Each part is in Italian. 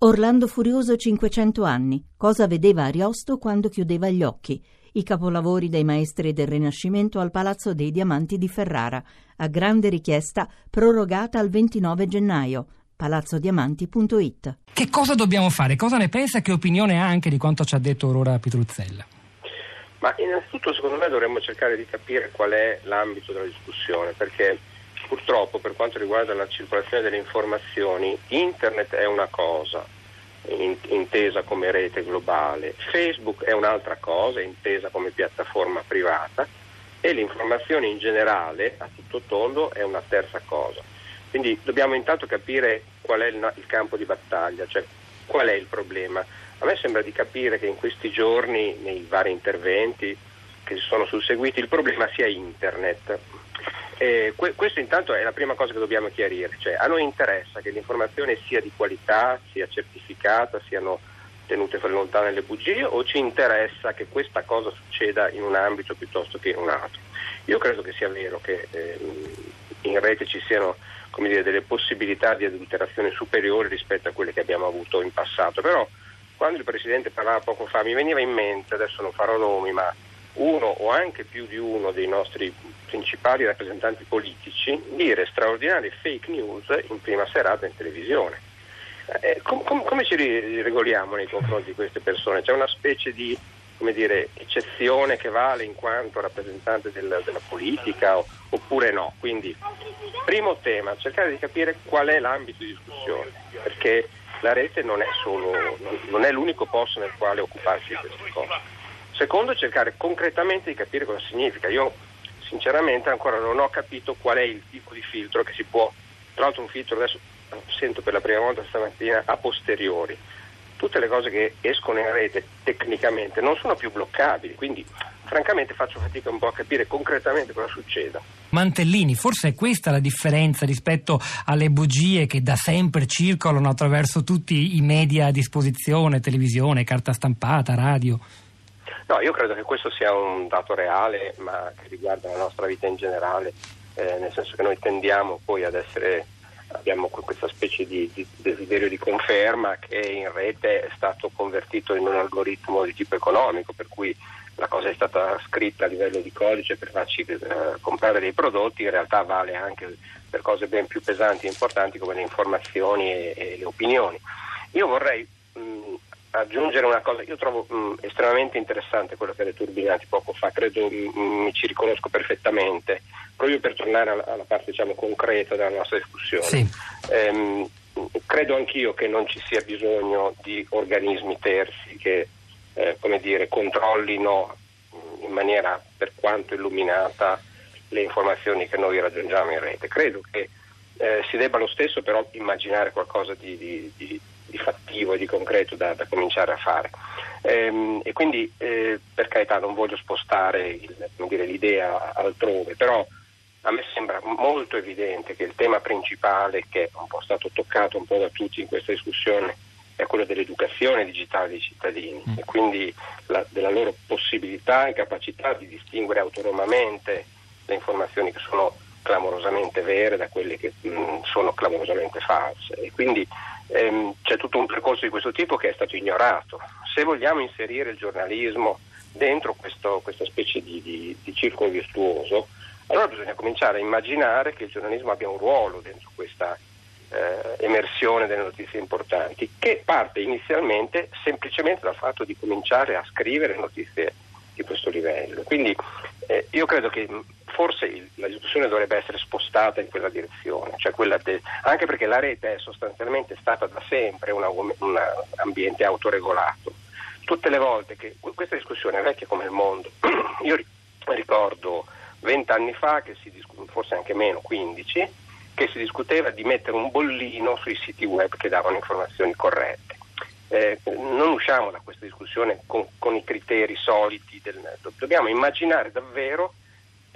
Orlando Furioso 500 anni. Cosa vedeva Ariosto quando chiudeva gli occhi? I capolavori dei maestri del Rinascimento al Palazzo dei Diamanti di Ferrara, a grande richiesta prorogata al 29 gennaio. palazzodiamanti.it. Che cosa dobbiamo fare? Cosa ne pensa? Che opinione ha anche di quanto ci ha detto Aurora Pitruzzella? Ma innanzitutto secondo me dovremmo cercare di capire qual è l'ambito della discussione, perché purtroppo per quanto riguarda la circolazione delle informazioni, internet è una cosa, intesa come rete globale, Facebook è un'altra cosa, intesa come piattaforma privata e l'informazione in generale, a tutto tondo, è una terza cosa. Quindi dobbiamo intanto capire qual è il, il campo di battaglia, cioè qual è il problema. A me sembra di capire che in questi giorni, nei vari interventi che si sono susseguiti, il problema sia internet eh, que- questo intanto è la prima cosa che dobbiamo chiarire, cioè, a noi interessa che l'informazione sia di qualità, sia certificata, siano tenute fuori lontane le bugie o ci interessa che questa cosa succeda in un ambito piuttosto che in un altro. Io credo che sia vero che eh, in rete ci siano dire, delle possibilità di adulterazione superiori rispetto a quelle che abbiamo avuto in passato, però quando il Presidente parlava poco fa mi veniva in mente, adesso non farò nomi, ma uno o anche più di uno dei nostri principali rappresentanti politici dire straordinarie fake news in prima serata in televisione. Eh, com- com- come ci regoliamo nei confronti di queste persone? C'è una specie di dire, eccezione che vale in quanto rappresentante del, della politica o, oppure no? Quindi, primo tema, cercare di capire qual è l'ambito di discussione, perché la rete non è, solo, non, non è l'unico posto nel quale occuparsi di queste cose. Secondo, cercare concretamente di capire cosa significa. Io sinceramente ancora non ho capito qual è il tipo di filtro che si può, tra l'altro un filtro adesso sento per la prima volta stamattina a posteriori. Tutte le cose che escono in rete tecnicamente non sono più bloccabili, quindi francamente faccio fatica un po' a capire concretamente cosa succeda. Mantellini, forse è questa la differenza rispetto alle bugie che da sempre circolano attraverso tutti i media a disposizione, televisione, carta stampata, radio. No, io credo che questo sia un dato reale, ma che riguarda la nostra vita in generale, eh, nel senso che noi tendiamo poi ad essere, abbiamo questa specie di, di, desiderio di conferma che in rete è stato convertito in un algoritmo di tipo economico, per cui la cosa è stata scritta a livello di codice per farci eh, comprare dei prodotti, in realtà vale anche per cose ben più pesanti e importanti come le informazioni e, e le opinioni. Io vorrei aggiungere una cosa, io trovo mh, mm, estremamente interessante quello che ha detto Urbinati poco fa, credo mh, mm, mi ci riconosco perfettamente, proprio per tornare alla, alla parte diciamo, concreta della nostra discussione. Sì. Ehm, credo anch'io che non ci sia bisogno di organismi terzi che eh, come dire, controllino mm, in maniera per quanto illuminata le informazioni che noi raggiungiamo in rete. Credo che eh, si debba lo stesso però immaginare qualcosa di, di, di di fattivo e di concreto da, da cominciare a fare. Ehm, e quindi eh, per carità non voglio spostare il, dire, l'idea altrove, però a me sembra molto evidente che il tema principale che è un po' stato toccato un po' da tutti in questa discussione è quello dell'educazione digitale dei cittadini mm. e quindi la, della loro possibilità e capacità di distinguere autonomamente le informazioni che sono clamorosamente vere da quelle che mh, mm, sono clamorosamente false. E quindi ehm, c'è tutto un percorso di questo tipo che è stato ignorato. Se vogliamo inserire il giornalismo dentro questo, questa specie di, di, di circolo virtuoso, allora bisogna cominciare a immaginare che il giornalismo abbia un ruolo dentro questa eh, emersione delle notizie importanti, che parte inizialmente semplicemente dal fatto di cominciare a scrivere notizie di questo livello. Quindi eh, io credo che forse la discussione dovrebbe essere spostata in quella direzione, cioè quella de, anche perché la rete è sostanzialmente stata da sempre un ambiente autoregolato. Tutte le volte che questa discussione è vecchia come il mondo, io ricordo vent'anni fa, che si discu- forse anche meno, 15, che si discuteva di mettere un bollino sui siti web che davano informazioni corrette. Eh, non usciamo da questa discussione con, con i criteri soliti, del, dobbiamo immaginare davvero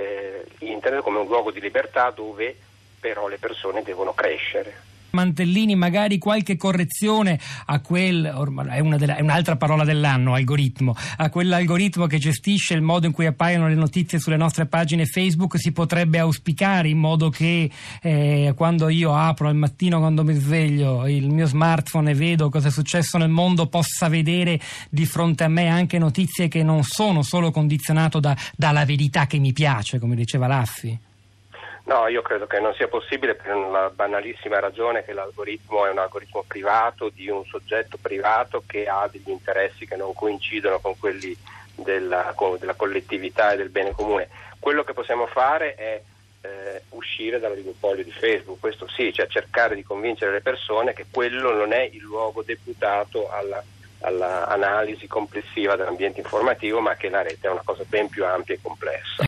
eh, internet come un luogo di libertà dove però le persone devono crescere. Mantellini, magari qualche correzione a quel, è, una delle, è un'altra parola dell'anno, algoritmo, a quell'algoritmo che gestisce il modo in cui appaiono le notizie sulle nostre pagine Facebook si potrebbe auspicare in modo che eh, quando io apro al mattino, quando mi sveglio, il mio smartphone e vedo cosa è successo nel mondo, possa vedere di fronte a me anche notizie che non sono solo condizionate da, dalla verità che mi piace, come diceva Laffi. No, io credo che non sia possibile per una banalissima ragione che l'algoritmo è un algoritmo privato di un soggetto privato che ha degli interessi che non coincidono con quelli della, della collettività e del bene comune. Quello che possiamo fare è eh, uscire dall'oligopolio di Facebook, questo sì, cioè cercare di convincere le persone che quello non è il luogo deputato alla all'analisi complessiva dell'ambiente informativo, ma che la rete è una cosa ben più ampia e complessa.